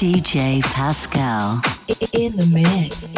DJ Pascal. In the mix.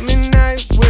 Tell night. With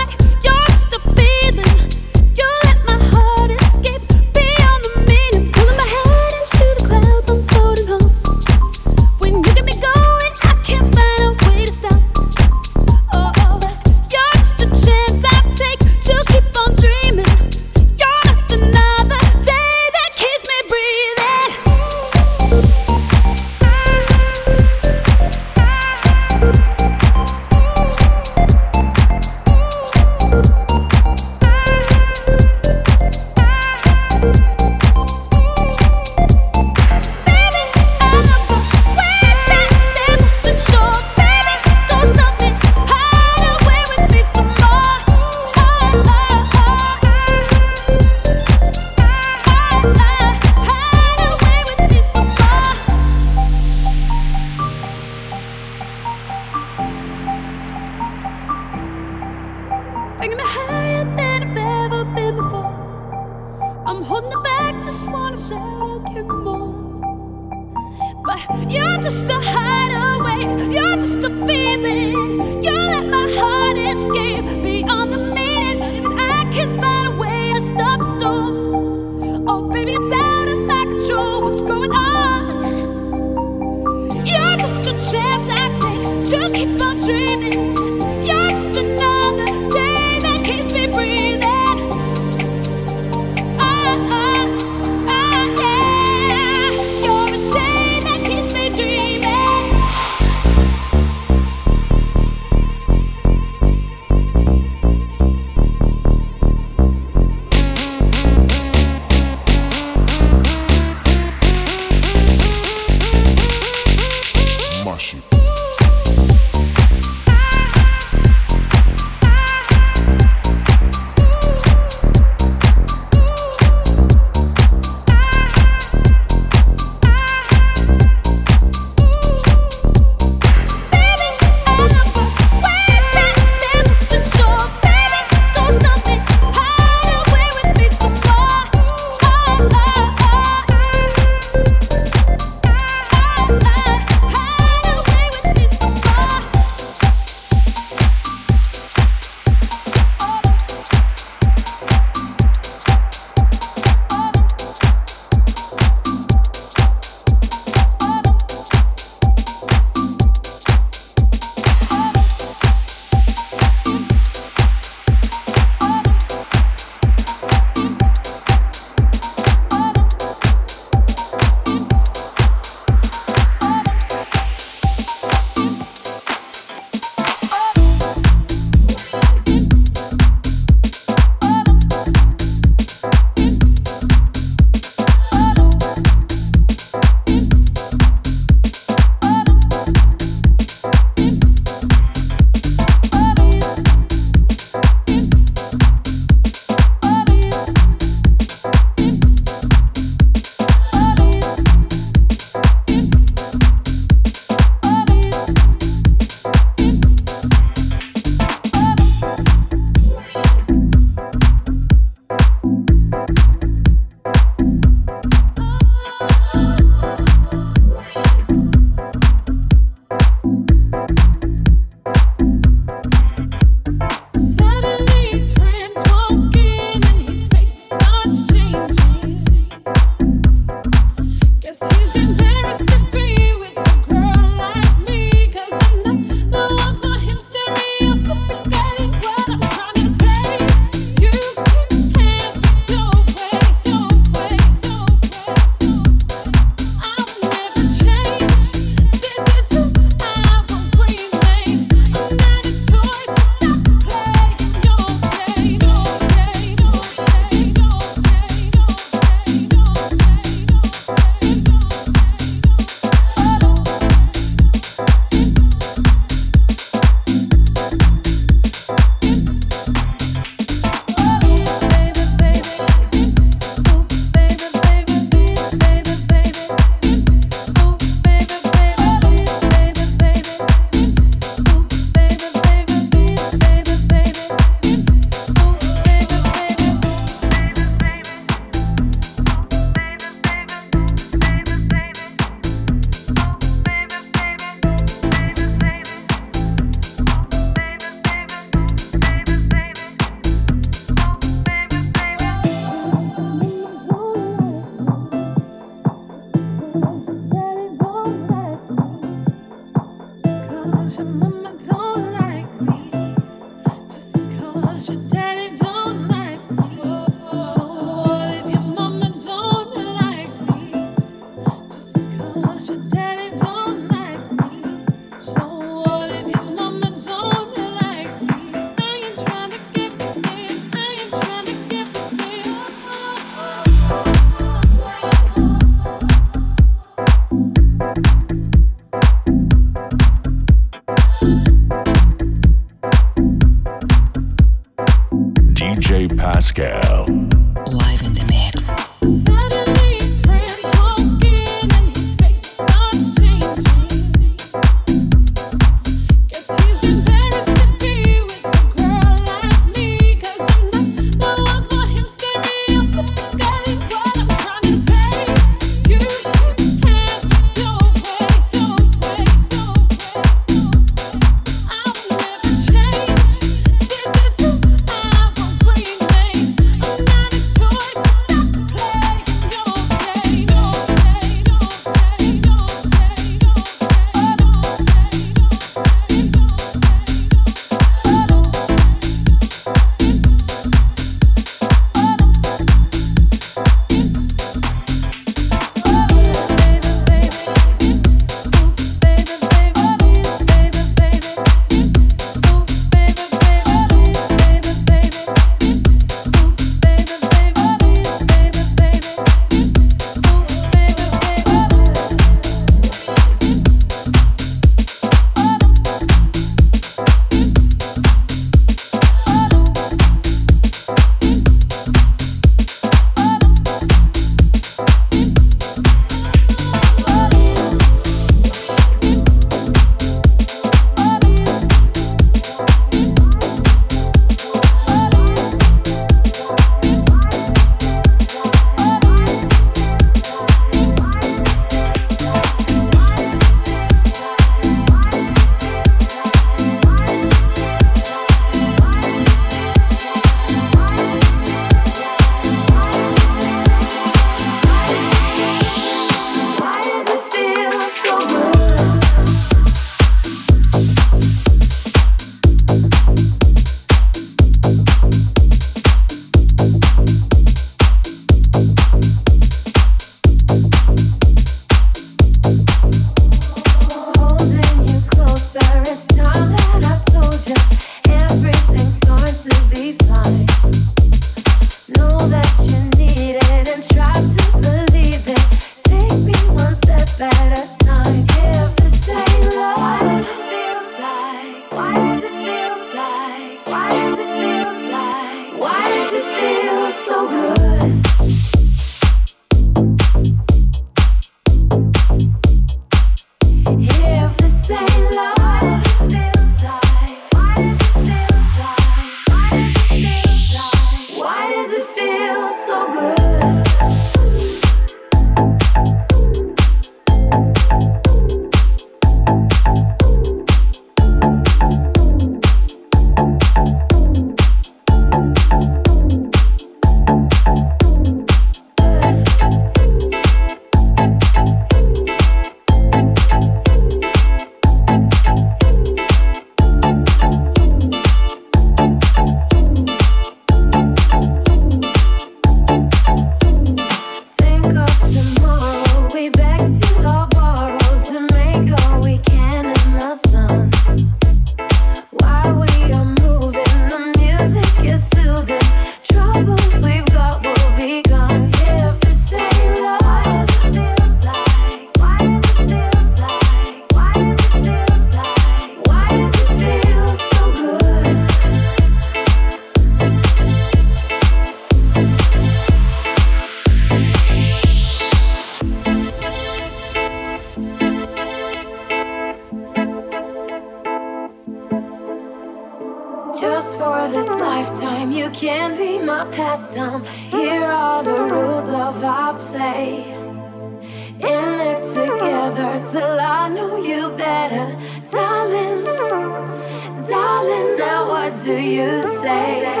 Do you say?